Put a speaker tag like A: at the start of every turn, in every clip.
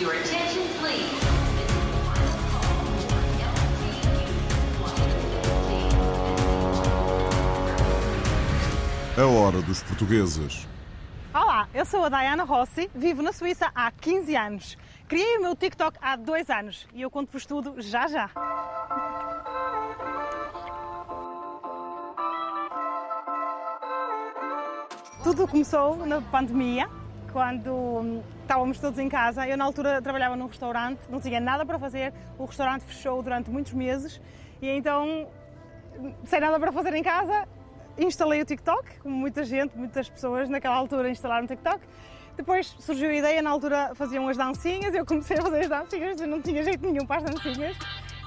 A: Your attention, please.
B: A hora dos portugueses.
C: Olá, eu sou a Diana Rossi, vivo na Suíça há 15 anos. Criei o meu TikTok há dois anos e eu conto-vos tudo já já. Tudo começou na pandemia, quando hum, estávamos todos em casa. Eu, na altura, trabalhava num restaurante, não tinha nada para fazer, o restaurante fechou durante muitos meses e então, sem nada para fazer em casa, instalei o TikTok, como muita gente, muitas pessoas naquela altura instalaram o TikTok. Depois surgiu a ideia, na altura faziam as dancinhas, eu comecei a fazer as dancinhas, não tinha jeito nenhum para as dancinhas.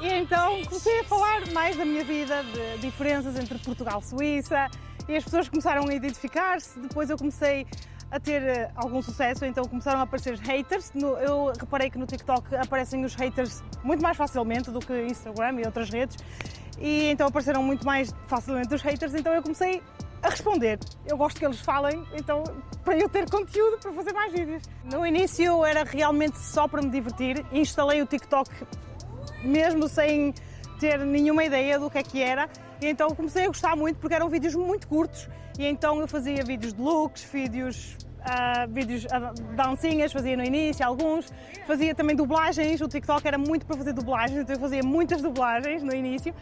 C: E então comecei a falar mais da minha vida, de diferenças entre Portugal e Suíça, e as pessoas começaram a identificar-se. Depois eu comecei a ter eh, algum sucesso, então começaram a aparecer haters. Eu reparei que no TikTok aparecem os haters muito mais facilmente do que Instagram e outras redes, e então apareceram muito mais facilmente os haters, então eu comecei a responder. Eu gosto que eles falem, então para eu ter conteúdo para fazer mais vídeos. No início era realmente só para me divertir, instalei o TikTok mesmo sem ter nenhuma ideia do que é que era. E então comecei a gostar muito porque eram vídeos muito curtos. E então eu fazia vídeos de looks, vídeos, ah, vídeos ah, dancinhas, fazia no início alguns. Fazia também dublagens. O TikTok era muito para fazer dublagens, então eu fazia muitas dublagens no início.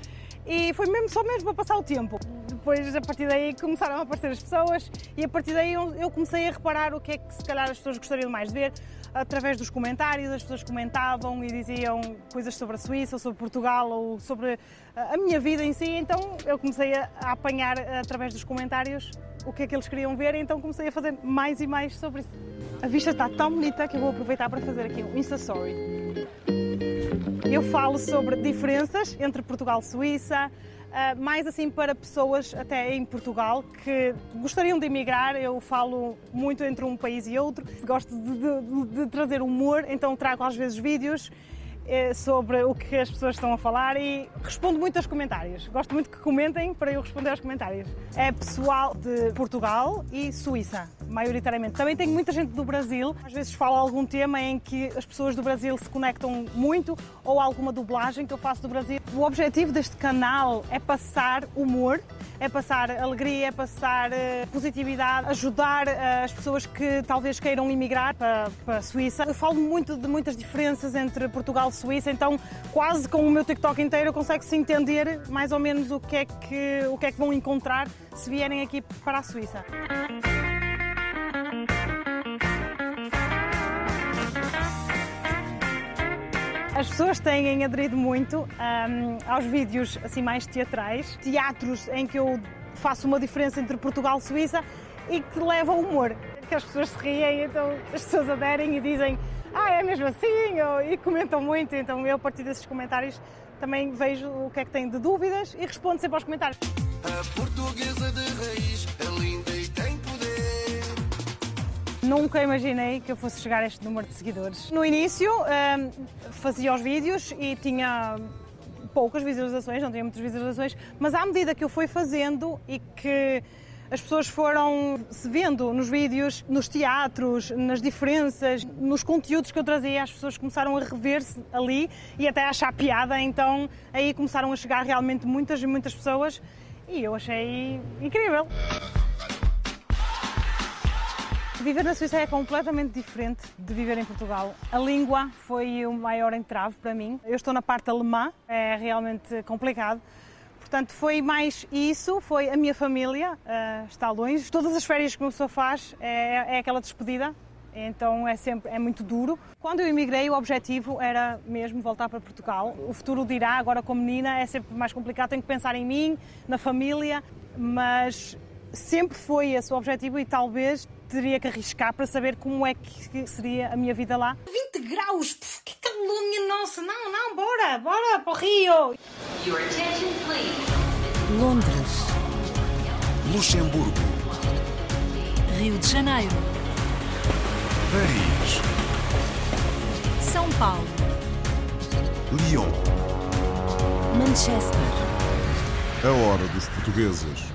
C: E foi mesmo só mesmo para passar o tempo. Depois, a partir daí, começaram a aparecer as pessoas e a partir daí eu comecei a reparar o que é que se calhar as pessoas gostariam mais de ver através dos comentários. As pessoas comentavam e diziam coisas sobre a Suíça, ou sobre Portugal, ou sobre a a minha vida em si. Então eu comecei a, apanhar através dos comentários o que é que eles queriam ver, então comecei a fazer mais e mais sobre isso. A vista está tão bonita que eu vou aproveitar para fazer aqui um Insta Story. Eu falo sobre diferenças entre Portugal e Suíça, mais assim para pessoas até em Portugal que gostariam de emigrar. Eu falo muito entre um país e outro. Gosto de, de- de trazer humor, então trago às vezes vídeos eh, sobre o que as pessoas estão a falar e respondo muito aos comentários. Gosto muito que comentem para eu responder aos comentários. É pessoal de Portugal e Suíça, maioritariamente. Também tenho muita gente do Brasil. Às vezes falo algum tema em que as pessoas do Brasil se conectam muito ou alguma dublagem que eu faço do Brasil. O objetivo deste canal é passar humor, é passar alegria, é passar eh, positividade, ajudar eh, as pessoas que talvez queiram emigrar para, para a Suíça. Eu falo muito de muitas diferenças entre Portugal e Suíça, então quase com o meu TikTok inteiro consegue-se entender mais ou menos o que, é que, o que é que vão encontrar se vierem aqui para a Suíça. As pessoas têm aderido muito hum, aos vídeos assim mais teatrais, teatros em que eu faço uma diferença entre Portugal e Suíça e que leva humor. Que as pessoas se riem, então as pessoas aderem e dizem ah, é mesmo assim, e comentam muito, então eu a partir desses comentários também vejo o que é que têm de dúvidas e respondo sempre aos comentários.
D: A portuguesa de raiz
C: Nunca imaginei que eu fosse chegar a este número de seguidores. No início hum, fazia os vídeos e tinha poucas visualizações, não tinha muitas visualizações, mas à medida que eu fui fazendo e que as pessoas foram se vendo nos vídeos, nos teatros, nas diferenças, nos conteúdos que eu trazia, as pessoas começaram a rever-se ali e até a achar piada, então aí começaram a chegar realmente muitas e muitas pessoas e eu achei incrível. Viver na Suíça é completamente diferente de viver em Portugal. A língua foi o maior entrave para mim. Eu estou na parte alemã, é realmente complicado. Portanto, foi mais isso, foi a minha família, ah, está longe. Todas as férias que uma pessoa faz é, é aquela despedida, então é sempre é muito duro. Quando eu emigrei, o objetivo era mesmo voltar para Portugal. O futuro dirá, agora como menina é sempre mais complicado, tenho que pensar em mim, na família, mas sempre foi esse o objetivo e talvez teria que arriscar para saber como é que seria a minha vida lá. 20 graus, pff, que calor, minha nossa, não, não, bora, bora para o Rio.
A: Your attention, please.
E: Londres,
D: Luxemburgo,
E: Rio de Janeiro,
D: Paris,
E: São Paulo,
D: Lyon.
E: Manchester,
B: A hora dos portugueses.